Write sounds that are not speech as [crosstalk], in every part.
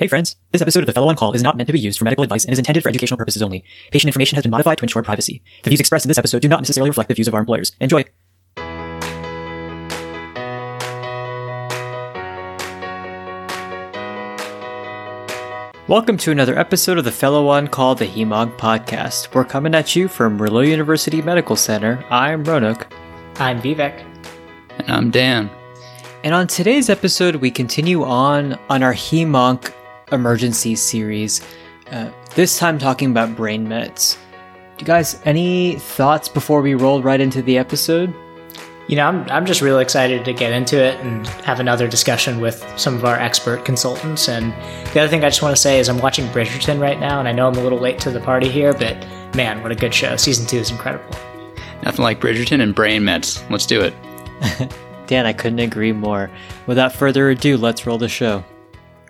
Hey friends, this episode of the Fellow on Call is not meant to be used for medical advice and is intended for educational purposes only. Patient information has been modified to ensure privacy. The views expressed in this episode do not necessarily reflect the views of our employers. Enjoy! Welcome to another episode of the Fellow on Call, the HEMONC podcast. We're coming at you from Merlot University Medical Center. I'm Ronak. I'm Vivek. And I'm Dan. And on today's episode, we continue on on our HEMONC emergency series. Uh, this time talking about brain mets. Do you guys any thoughts before we roll right into the episode? You know, I'm, I'm just really excited to get into it and have another discussion with some of our expert consultants. And the other thing I just want to say is I'm watching Bridgerton right now, and I know I'm a little late to the party here, but man, what a good show. Season two is incredible. Nothing like Bridgerton and brain mets. Let's do it. [laughs] Dan, I couldn't agree more. Without further ado, let's roll the show.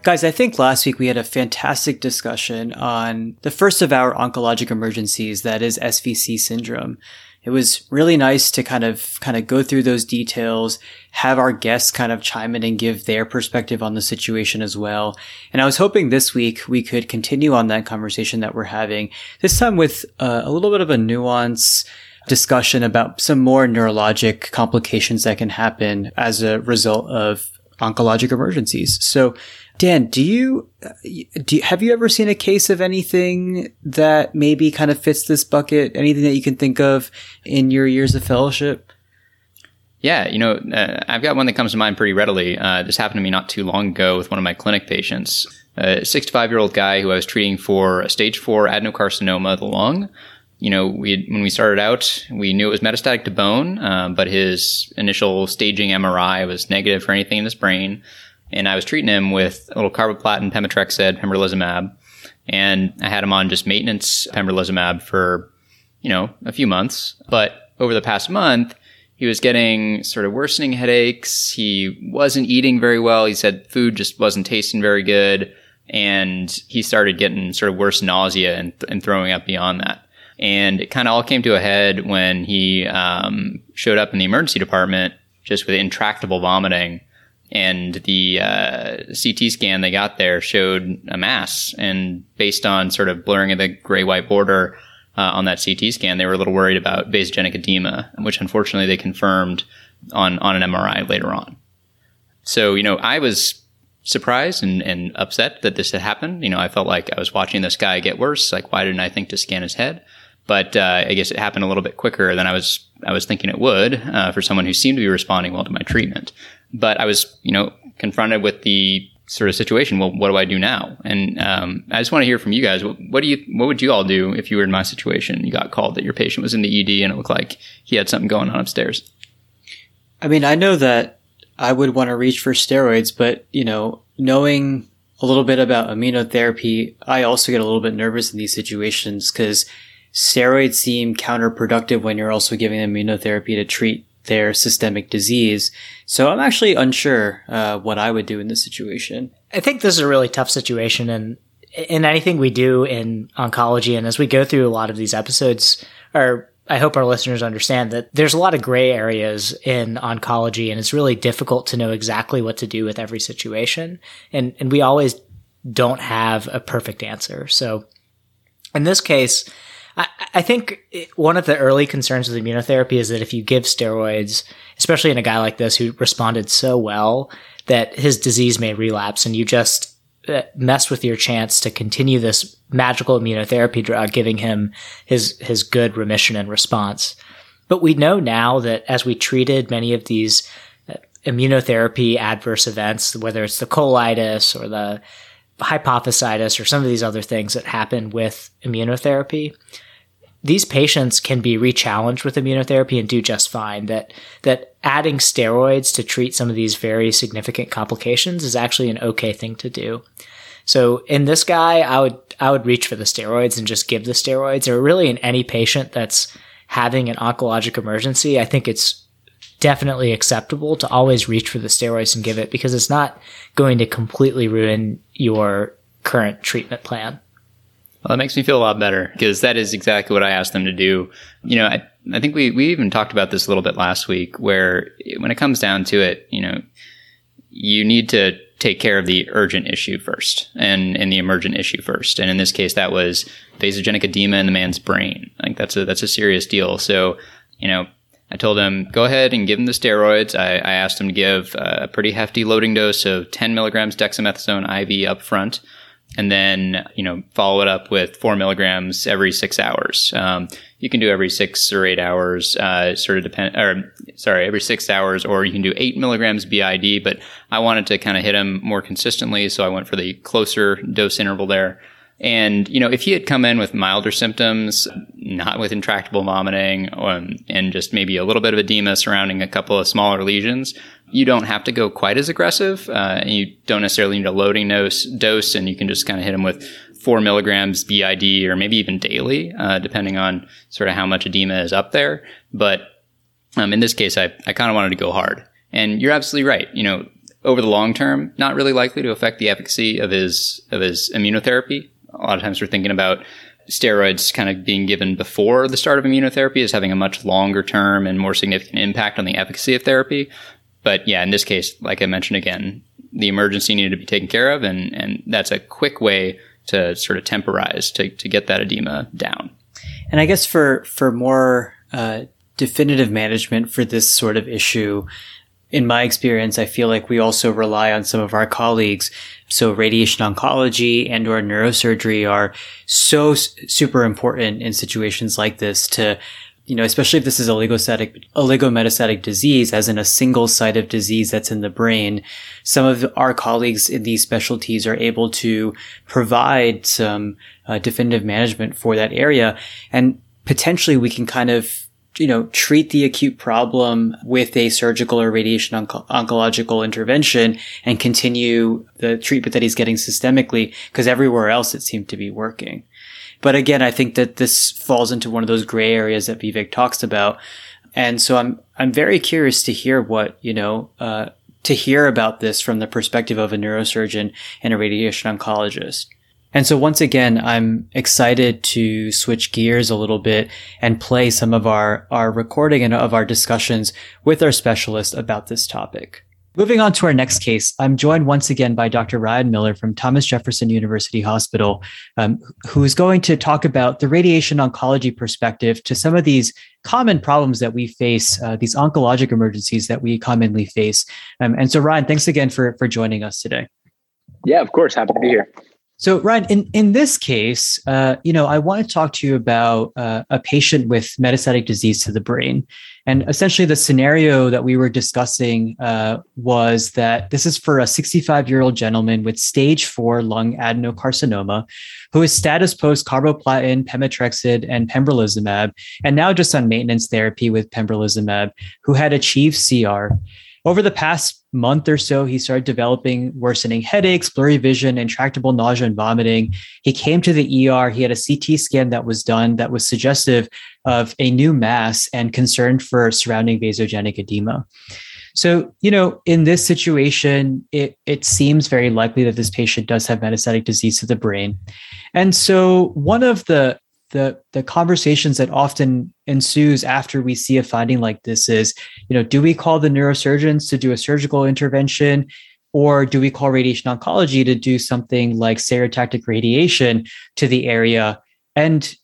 Guys, I think last week we had a fantastic discussion on the first of our oncologic emergencies, that is SVC syndrome. It was really nice to kind of, kind of go through those details, have our guests kind of chime in and give their perspective on the situation as well. And I was hoping this week we could continue on that conversation that we're having, this time with uh, a little bit of a nuance, discussion about some more neurologic complications that can happen as a result of oncologic emergencies. So Dan, do you, do you, have you ever seen a case of anything that maybe kind of fits this bucket? Anything that you can think of in your years of fellowship? Yeah, you know, uh, I've got one that comes to mind pretty readily. Uh, this happened to me not too long ago with one of my clinic patients, a 65 year old guy who I was treating for a stage four adenocarcinoma of the lung. You know, we when we started out, we knew it was metastatic to bone, uh, but his initial staging MRI was negative for anything in his brain and I was treating him with a little carboplatin, pemetrexed, pembrolizumab, and I had him on just maintenance pembrolizumab for, you know, a few months. But over the past month, he was getting sort of worsening headaches. He wasn't eating very well. He said food just wasn't tasting very good. And he started getting sort of worse nausea and, and throwing up beyond that. And it kind of all came to a head when he um, showed up in the emergency department just with intractable vomiting and the uh, CT scan they got there showed a mass. And based on sort of blurring of the gray white border uh, on that CT scan, they were a little worried about vasogenic edema, which unfortunately they confirmed on on an MRI later on. So you know, I was surprised and, and upset that this had happened. You know, I felt like I was watching this guy get worse. Like, why didn't I think to scan his head? But uh, I guess it happened a little bit quicker than I was I was thinking it would uh, for someone who seemed to be responding well to my treatment. But I was, you know, confronted with the sort of situation. Well, what do I do now? And um, I just want to hear from you guys. What, what, do you, what would you all do if you were in my situation? You got called that your patient was in the ED and it looked like he had something going on upstairs. I mean, I know that I would want to reach for steroids, but you know, knowing a little bit about immunotherapy, I also get a little bit nervous in these situations because steroids seem counterproductive when you're also giving immunotherapy to treat their systemic disease. So I'm actually unsure uh, what I would do in this situation. I think this is a really tough situation, and in anything we do in oncology, and as we go through a lot of these episodes, or I hope our listeners understand that there's a lot of gray areas in oncology, and it's really difficult to know exactly what to do with every situation, and and we always don't have a perfect answer. So in this case, I, think one of the early concerns with immunotherapy is that if you give steroids, especially in a guy like this who responded so well, that his disease may relapse and you just uh, mess with your chance to continue this magical immunotherapy drug, giving him his, his good remission and response. But we know now that as we treated many of these uh, immunotherapy adverse events, whether it's the colitis or the hypophysitis or some of these other things that happen with immunotherapy, these patients can be rechallenged with immunotherapy and do just fine. That that adding steroids to treat some of these very significant complications is actually an okay thing to do. So in this guy, I would I would reach for the steroids and just give the steroids. Or really in any patient that's having an oncologic emergency, I think it's definitely acceptable to always reach for the steroids and give it because it's not going to completely ruin your current treatment plan. Well, that makes me feel a lot better because that is exactly what I asked them to do. You know, I, I think we, we even talked about this a little bit last week where when it comes down to it, you know, you need to take care of the urgent issue first and, and the emergent issue first. And in this case, that was vasogenic edema in the man's brain. Like that's a, that's a serious deal. So, you know, I told him, go ahead and give him the steroids. I, I asked him to give a pretty hefty loading dose of 10 milligrams dexamethasone IV up front and then you know follow it up with four milligrams every six hours. Um, you can do every six or eight hours, uh, sort of depend, or sorry, every six hours, or you can do eight milligrams BID. But I wanted to kind of hit him more consistently, so I went for the closer dose interval there. And, you know, if he had come in with milder symptoms, not with intractable vomiting, um, and just maybe a little bit of edema surrounding a couple of smaller lesions, you don't have to go quite as aggressive. Uh, and you don't necessarily need a loading dose, dose, and you can just kind of hit them with four milligrams BID or maybe even daily, uh, depending on sort of how much edema is up there. But um, in this case, I, I kind of wanted to go hard. And you're absolutely right. You know, over the long term, not really likely to affect the efficacy of his of his immunotherapy a lot of times we're thinking about steroids kind of being given before the start of immunotherapy is having a much longer term and more significant impact on the efficacy of therapy. But yeah, in this case, like I mentioned again, the emergency needed to be taken care of, and, and that's a quick way to sort of temporize to, to get that edema down. And I guess for for more uh, definitive management for this sort of issue, in my experience, I feel like we also rely on some of our colleagues. So radiation oncology and or neurosurgery are so super important in situations like this to, you know, especially if this is oligostatic, oligometastatic disease, as in a single site of disease that's in the brain. Some of our colleagues in these specialties are able to provide some uh, definitive management for that area. And potentially we can kind of you know, treat the acute problem with a surgical or radiation onco- oncological intervention and continue the treatment that he's getting systemically because everywhere else it seemed to be working. But again, I think that this falls into one of those gray areas that Vivek talks about. And so I'm, I'm very curious to hear what, you know, uh, to hear about this from the perspective of a neurosurgeon and a radiation oncologist. And so once again, I'm excited to switch gears a little bit and play some of our, our recording and of our discussions with our specialist about this topic. Moving on to our next case, I'm joined once again by Dr. Ryan Miller from Thomas Jefferson University Hospital, um, who is going to talk about the radiation oncology perspective to some of these common problems that we face, uh, these oncologic emergencies that we commonly face. Um, and so, Ryan, thanks again for, for joining us today. Yeah, of course. Happy to be here. So, Ryan, in, in this case, uh, you know, I want to talk to you about uh, a patient with metastatic disease to the brain. And essentially, the scenario that we were discussing uh, was that this is for a 65 year old gentleman with stage four lung adenocarcinoma who is status post carboplatin, pemetrexed, and pembrolizumab, and now just on maintenance therapy with pembrolizumab, who had achieved CR. Over the past month or so, he started developing worsening headaches, blurry vision, intractable nausea and vomiting. He came to the ER. He had a CT scan that was done that was suggestive of a new mass and concern for surrounding vasogenic edema. So, you know, in this situation, it, it seems very likely that this patient does have metastatic disease to the brain. And so, one of the the the conversations that often ensues after we see a finding like this is you know do we call the neurosurgeons to do a surgical intervention? Or do we call radiation oncology to do something like stereotactic radiation to the area? And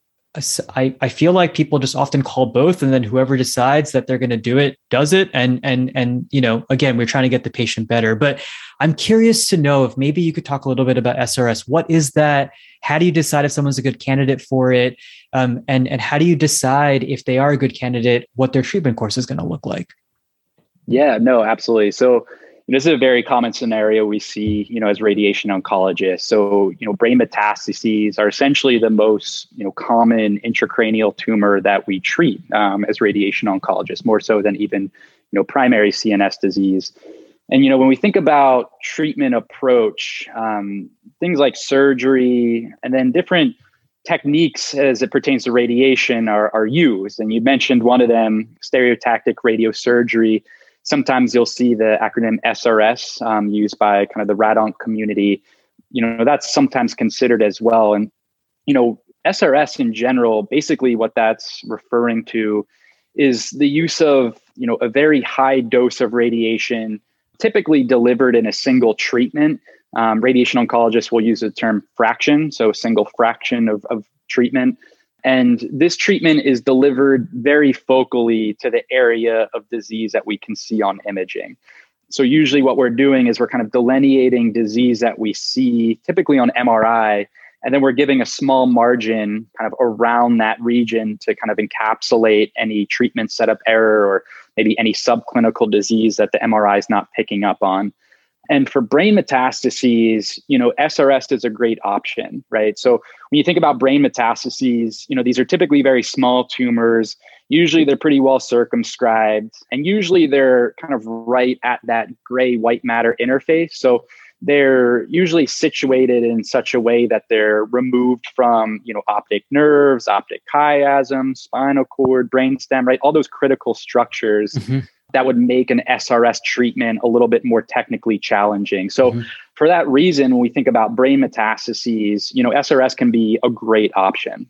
I, I feel like people just often call both and then whoever decides that they're going to do it does it and and and you know again we're trying to get the patient better but i'm curious to know if maybe you could talk a little bit about srs what is that how do you decide if someone's a good candidate for it? Um, and, and how do you decide if they are a good candidate, what their treatment course is going to look like? Yeah, no, absolutely. So, this is a very common scenario we see, you know, as radiation oncologists. So, you know, brain metastases are essentially the most, you know, common intracranial tumor that we treat um, as radiation oncologists, more so than even, you know, primary CNS disease. And you know, when we think about treatment approach, um, things like surgery and then different techniques as it pertains to radiation are, are used. And you mentioned one of them, stereotactic radiosurgery. Sometimes you'll see the acronym SRS um, used by kind of the radonc community. You know, that's sometimes considered as well. And you know, SRS in general, basically what that's referring to is the use of you know a very high dose of radiation typically delivered in a single treatment. Um, radiation oncologists will use the term fraction, so a single fraction of, of treatment. And this treatment is delivered very focally to the area of disease that we can see on imaging. So, usually, what we're doing is we're kind of delineating disease that we see typically on MRI, and then we're giving a small margin kind of around that region to kind of encapsulate any treatment setup error or maybe any subclinical disease that the MRI is not picking up on. And for brain metastases, you know, SRS is a great option, right? So when you think about brain metastases, you know, these are typically very small tumors. Usually they're pretty well circumscribed, and usually they're kind of right at that gray white matter interface. So they're usually situated in such a way that they're removed from, you know, optic nerves, optic chiasm, spinal cord, brainstem, right? All those critical structures. Mm-hmm that would make an SRS treatment a little bit more technically challenging. So mm-hmm. for that reason, when we think about brain metastases, you know, SRS can be a great option.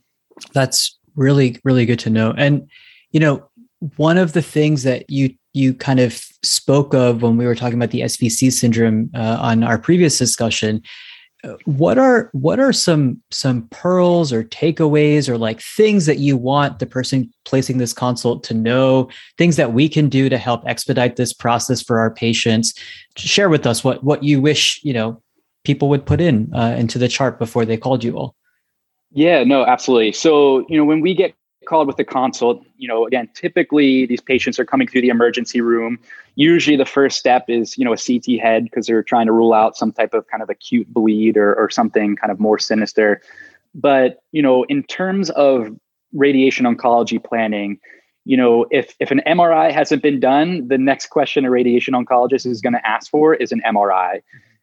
That's really, really good to know. And, you know, one of the things that you you kind of spoke of when we were talking about the SVC syndrome uh, on our previous discussion what are what are some some pearls or takeaways or like things that you want the person placing this consult to know things that we can do to help expedite this process for our patients? Share with us what what you wish you know people would put in uh, into the chart before they called you all. Yeah no absolutely. So you know when we get called with a consult, you know, again, typically these patients are coming through the emergency room. Usually the first step is, you know, a CT head because they're trying to rule out some type of kind of acute bleed or, or something kind of more sinister. But, you know, in terms of radiation oncology planning, you know, if if an MRI hasn't been done, the next question a radiation oncologist is going to ask for is an MRI.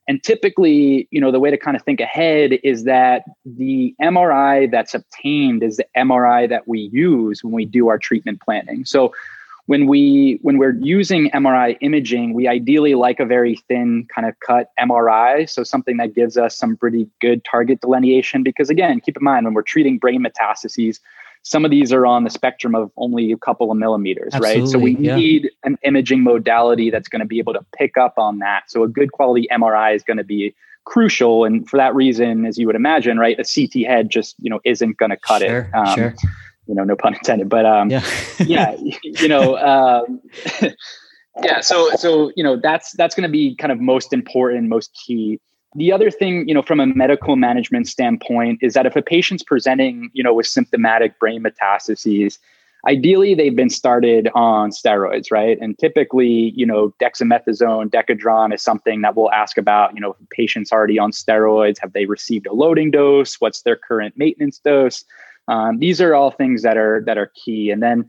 And typically, you know, the way to kind of think ahead is that the MRI that's obtained is the MRI that we use when we do our treatment planning. So when we when we're using MRI imaging, we ideally like a very thin kind of cut MRI, so something that gives us some pretty good target delineation because again, keep in mind when we're treating brain metastases, some of these are on the spectrum of only a couple of millimeters, Absolutely, right? So we yeah. need an imaging modality that's going to be able to pick up on that. So a good quality MRI is going to be crucial. And for that reason, as you would imagine, right, a CT head just, you know, isn't going to cut sure, it. Um, sure. You know, no pun intended, but um, yeah, [laughs] yeah you know, um, [laughs] yeah. So, so you know, that's that's going to be kind of most important, most key. The other thing, you know, from a medical management standpoint, is that if a patient's presenting, you know, with symptomatic brain metastases, ideally they've been started on steroids, right? And typically, you know, dexamethasone, decadron is something that we'll ask about, you know, patients already on steroids, have they received a loading dose? What's their current maintenance dose? Um, these are all things that are that are key. And then,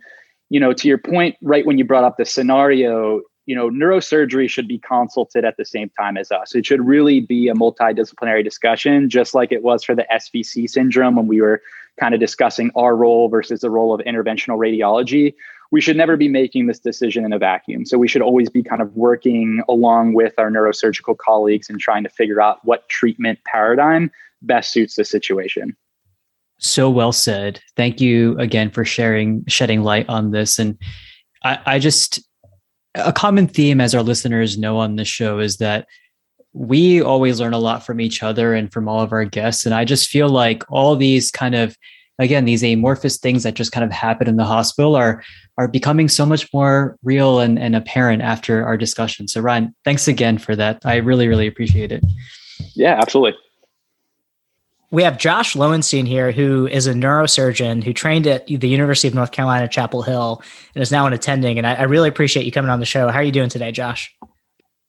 you know, to your point, right when you brought up the scenario, you know, neurosurgery should be consulted at the same time as us. It should really be a multidisciplinary discussion, just like it was for the SVC syndrome when we were kind of discussing our role versus the role of interventional radiology. We should never be making this decision in a vacuum. So we should always be kind of working along with our neurosurgical colleagues and trying to figure out what treatment paradigm best suits the situation. So well said. Thank you again for sharing, shedding light on this. And I, I just, a common theme, as our listeners know on this show, is that we always learn a lot from each other and from all of our guests. And I just feel like all these kind of, again, these amorphous things that just kind of happen in the hospital are are becoming so much more real and, and apparent after our discussion. So Ryan, thanks again for that. I really, really appreciate it. Yeah, absolutely we have Josh Lowenstein here, who is a neurosurgeon who trained at the University of North Carolina, Chapel Hill, and is now an attending. And I, I really appreciate you coming on the show. How are you doing today, Josh?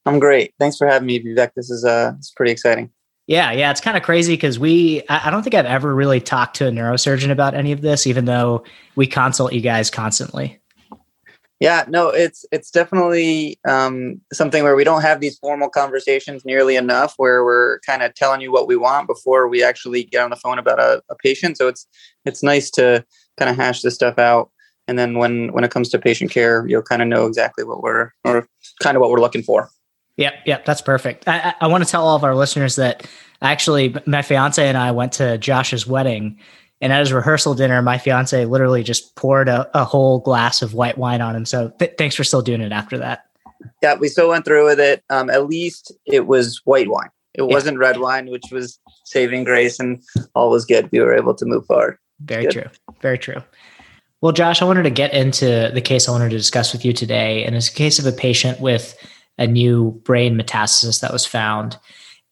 I'm great. Thanks for having me, Vivek. This is uh, it's pretty exciting. Yeah, yeah, it's kind of crazy because we, I, I don't think I've ever really talked to a neurosurgeon about any of this, even though we consult you guys constantly. Yeah, no, it's it's definitely um, something where we don't have these formal conversations nearly enough, where we're kind of telling you what we want before we actually get on the phone about a, a patient. So it's it's nice to kind of hash this stuff out, and then when when it comes to patient care, you'll kind of know exactly what we're or kind of what we're looking for. Yep, yep, that's perfect. I, I, I want to tell all of our listeners that actually my fiance and I went to Josh's wedding and at his rehearsal dinner, my fiance literally just poured a, a whole glass of white wine on him. So th- thanks for still doing it after that. Yeah, we still went through with it. Um, at least it was white wine. It yeah. wasn't red wine, which was saving grace, and all was good. We were able to move forward. Very good. true. Very true. Well, Josh, I wanted to get into the case I wanted to discuss with you today, and it's a case of a patient with a new brain metastasis that was found.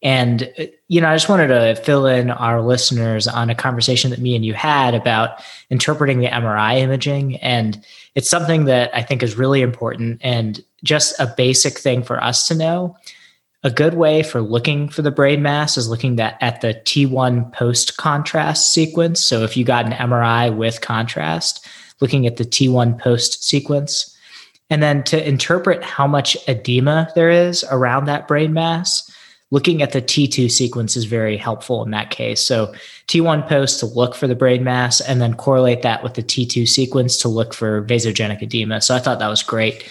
And, uh, you know, I just wanted to fill in our listeners on a conversation that me and you had about interpreting the MRI imaging. And it's something that I think is really important and just a basic thing for us to know. A good way for looking for the brain mass is looking at, at the T1 post contrast sequence. So if you got an MRI with contrast, looking at the T1 post sequence. And then to interpret how much edema there is around that brain mass, looking at the T2 sequence is very helpful in that case. So T1 post to look for the brain mass and then correlate that with the T2 sequence to look for vasogenic edema. So I thought that was great.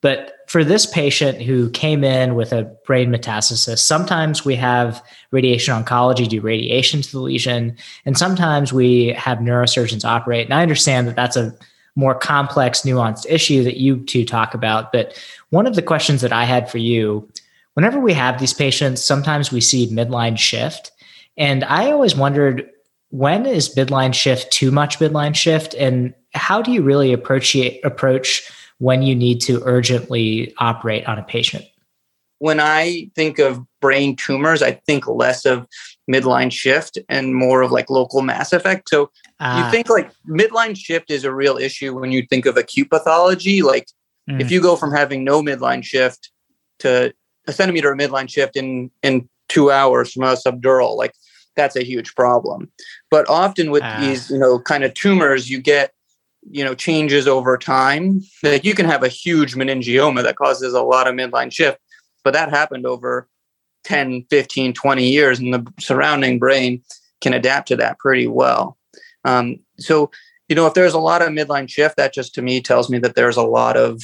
But for this patient who came in with a brain metastasis, sometimes we have radiation oncology do radiation to the lesion, and sometimes we have neurosurgeons operate. And I understand that that's a more complex, nuanced issue that you two talk about. But one of the questions that I had for you whenever we have these patients, sometimes we see midline shift. And I always wondered when is midline shift too much midline shift? And how do you really approach approach when you need to urgently operate on a patient? When I think of brain tumors, I think less of midline shift and more of like local mass effect. So you ah. think like midline shift is a real issue when you think of acute pathology. Like mm. if you go from having no midline shift to a centimeter of midline shift in in two hours from a subdural like that's a huge problem. But often with uh. these you know kind of tumors you get you know changes over time. Like you can have a huge meningioma that causes a lot of midline shift but that happened over 10 15 20 years and the surrounding brain can adapt to that pretty well. Um, so you know if there's a lot of midline shift that just to me tells me that there's a lot of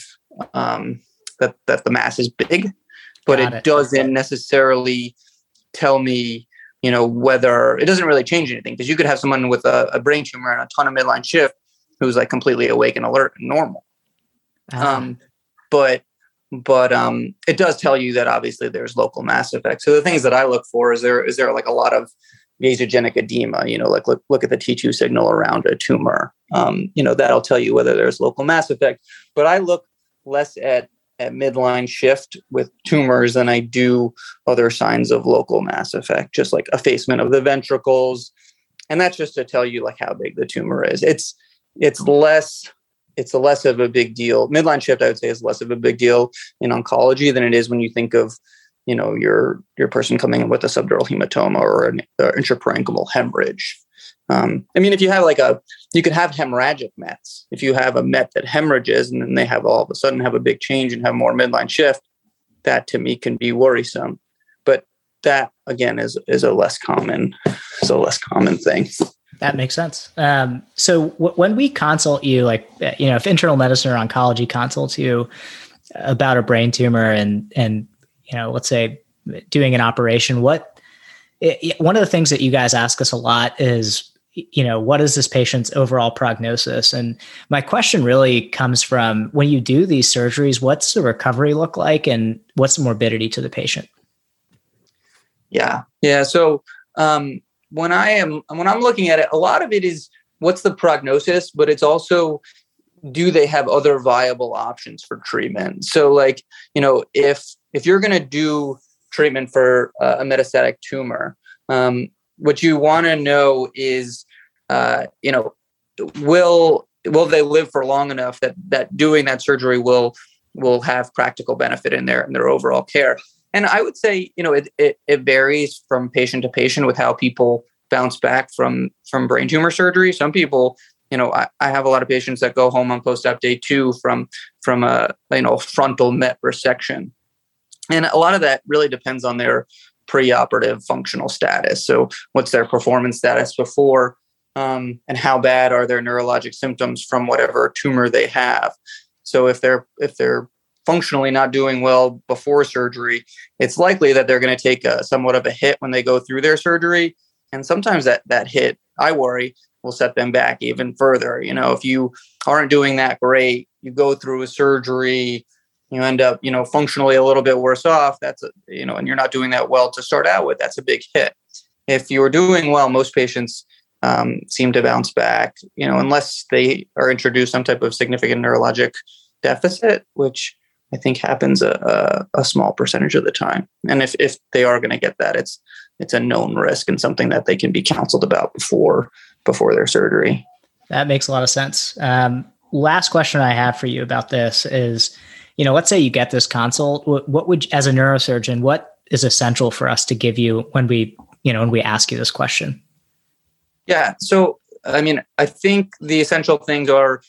um, that that the mass is big but it, it, doesn't necessarily tell me, you know, whether it doesn't really change anything because you could have someone with a, a, brain tumor and a ton of midline shift who's like completely awake and alert and normal. Uh-huh. Um, but but um, it does tell you that obviously there's local mass effect. So the things that I look for is there is there like a lot of vasogenic edema, you know, like look look at the T2 signal around a tumor. Um, you know, that'll tell you whether there's local mass effect. But I look less at at midline shift with tumors than I do other signs of local mass effect, just like effacement of the ventricles. And that's just to tell you like how big the tumor is. It's it's less it's less of a big deal. Midline shift, I would say, is less of a big deal in oncology than it is when you think of, you know, your your person coming in with a subdural hematoma or an intraparenchymal hemorrhage. Um, I mean, if you have like a, you could have hemorrhagic Mets. If you have a Met that hemorrhages and then they have all of a sudden have a big change and have more midline shift, that to me can be worrisome. But that again is is a less common, is a less common thing. That makes sense. Um, so w- when we consult you, like you know, if internal medicine or oncology consults you about a brain tumor and and you know, let's say doing an operation, what it, one of the things that you guys ask us a lot is you know, what is this patient's overall prognosis? And my question really comes from when you do these surgeries, what's the recovery look like and what's the morbidity to the patient? Yeah. Yeah. So um, when I am, when I'm looking at it, a lot of it is what's the prognosis, but it's also do they have other viable options for treatment? So like, you know, if, if you're going to do treatment for uh, a metastatic tumor, um, what you want to know is uh, you know will will they live for long enough that that doing that surgery will will have practical benefit in their in their overall care? And i would say you know it, it, it varies from patient to patient with how people bounce back from from brain tumor surgery. Some people you know I, I have a lot of patients that go home on post-op day two from from a you know frontal met resection. And a lot of that really depends on their preoperative functional status. So, what's their performance status before, um, and how bad are their neurologic symptoms from whatever tumor they have? So, if they're if they're functionally not doing well before surgery, it's likely that they're going to take a, somewhat of a hit when they go through their surgery, and sometimes that that hit, I worry, will set them back even further. You know, if you aren't doing that great, you go through a surgery you end up, you know, functionally a little bit worse off. That's, a, you know, and you're not doing that well to start out with. That's a big hit. If you're doing well, most patients um, seem to bounce back, you know, unless they are introduced some type of significant neurologic deficit, which I think happens a, a, a small percentage of the time. And if, if they are going to get that, it's it's a known risk and something that they can be counseled about before before their surgery. That makes a lot of sense. Um, last question I have for you about this is, you know, let's say you get this consult. What, what would, as a neurosurgeon, what is essential for us to give you when we, you know, when we ask you this question? Yeah. So, I mean, I think the essential things are,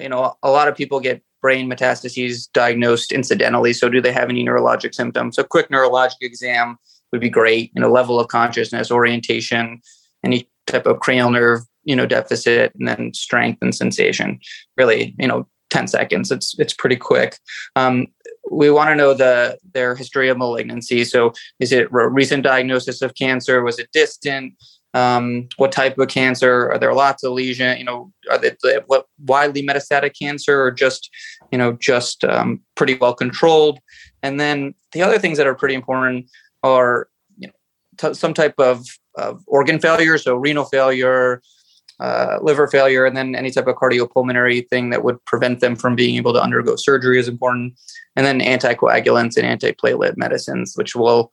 you know, a lot of people get brain metastases diagnosed incidentally. So, do they have any neurologic symptoms? A quick neurologic exam would be great. You know, level of consciousness, orientation, any type of cranial nerve, you know, deficit, and then strength and sensation. Really, you know, 10 seconds. It's it's pretty quick. Um, we want to know the their history of malignancy. So, is it a recent diagnosis of cancer? Was it distant? Um, what type of cancer? Are there lots of lesion? You know, are they, what widely metastatic cancer or just, you know, just um, pretty well controlled? And then the other things that are pretty important are, you know, t- some type of, of organ failure, so renal failure, uh, liver failure, and then any type of cardiopulmonary thing that would prevent them from being able to undergo surgery is important. And then anticoagulants and antiplatelet medicines, which will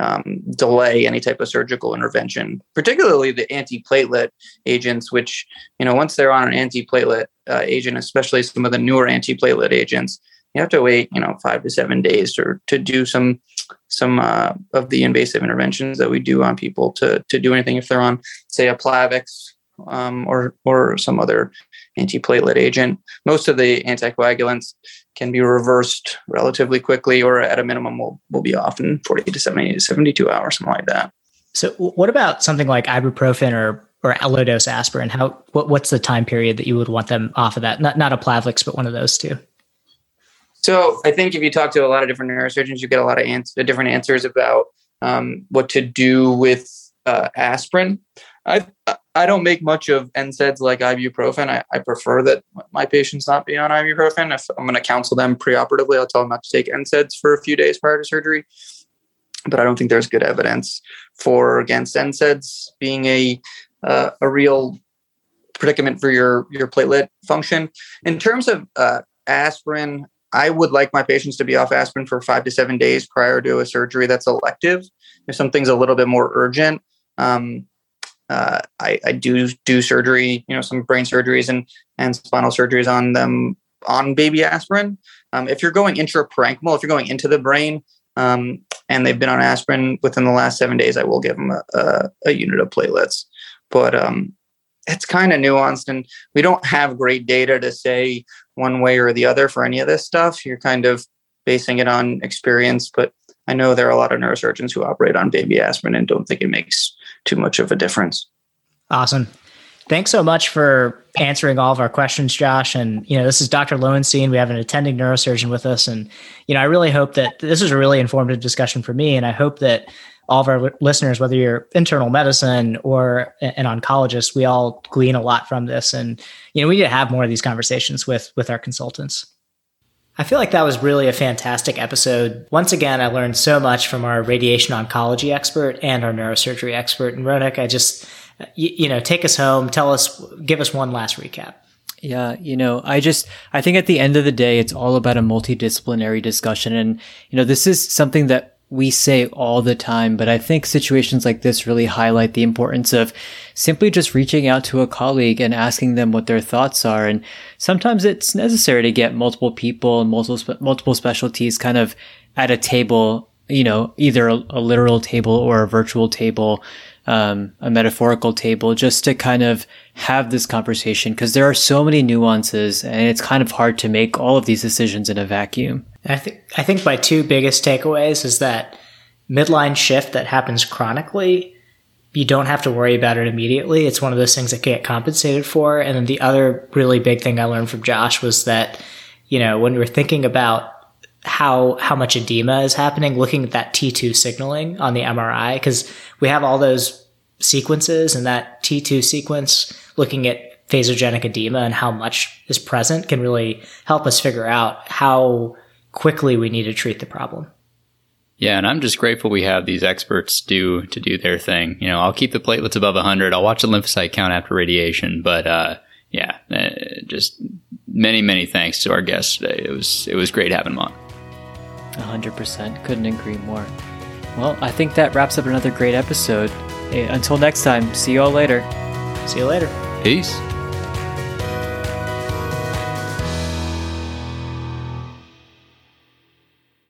um, delay any type of surgical intervention, particularly the antiplatelet agents, which, you know, once they're on an antiplatelet uh, agent, especially some of the newer antiplatelet agents, you have to wait, you know, five to seven days to, to do some some uh, of the invasive interventions that we do on people to to do anything if they're on, say, a Plavix um, or or some other antiplatelet agent. Most of the anticoagulants can be reversed relatively quickly, or at a minimum, will will be off in 40 to 70 to 72 hours, something like that. So, what about something like ibuprofen or or low dose aspirin? How what, what's the time period that you would want them off of that? Not not a Plavix, but one of those two. So, I think if you talk to a lot of different neurosurgeons, you get a lot of ans- different answers about um, what to do with uh, aspirin. I I don't make much of NSAIDs like ibuprofen. I, I prefer that my patients not be on ibuprofen. If I'm going to counsel them preoperatively, I'll tell them not to take NSAIDs for a few days prior to surgery. But I don't think there's good evidence for against NSAIDs being a uh, a real predicament for your your platelet function. In terms of uh, aspirin, I would like my patients to be off aspirin for five to seven days prior to a surgery that's elective. If something's a little bit more urgent, um, uh, I, I, do do surgery, you know, some brain surgeries and and spinal surgeries on them on baby aspirin. Um, if you're going intraparenchymal, if you're going into the brain, um, and they've been on aspirin within the last seven days, I will give them a, a, a unit of platelets. But um, it's kind of nuanced, and we don't have great data to say one way or the other for any of this stuff. You're kind of basing it on experience, but I know there are a lot of neurosurgeons who operate on baby aspirin and don't think it makes too much of a difference. Awesome. Thanks so much for answering all of our questions, Josh. And, you know, this is Dr. Lowenstein. We have an attending neurosurgeon with us. And, you know, I really hope that this is a really informative discussion for me. And I hope that all of our listeners, whether you're internal medicine or an oncologist, we all glean a lot from this. And, you know, we need to have more of these conversations with, with our consultants. I feel like that was really a fantastic episode. Once again, I learned so much from our radiation oncology expert and our neurosurgery expert. And Ronak, I just, you, you know, take us home, tell us, give us one last recap. Yeah, you know, I just, I think at the end of the day, it's all about a multidisciplinary discussion. And, you know, this is something that we say all the time, but I think situations like this really highlight the importance of simply just reaching out to a colleague and asking them what their thoughts are. And sometimes it's necessary to get multiple people and multiple, multiple specialties kind of at a table, you know, either a, a literal table or a virtual table, um, a metaphorical table, just to kind of have this conversation because there are so many nuances and it's kind of hard to make all of these decisions in a vacuum. I think I think my two biggest takeaways is that midline shift that happens chronically, you don't have to worry about it immediately. It's one of those things that get compensated for. And then the other really big thing I learned from Josh was that, you know, when we're thinking about how how much edema is happening, looking at that T2 signaling on the MRI, because we have all those sequences and that T2 sequence looking at vasogenic edema and how much is present can really help us figure out how quickly we need to treat the problem. Yeah, and I'm just grateful we have these experts do to do their thing. You know, I'll keep the platelets above 100. I'll watch the lymphocyte count after radiation, but uh, yeah, uh, just many many thanks to our guests today. It was it was great having them on. 100%. Couldn't agree more. Well, I think that wraps up another great episode. Until next time, see you all later. See you later. Peace.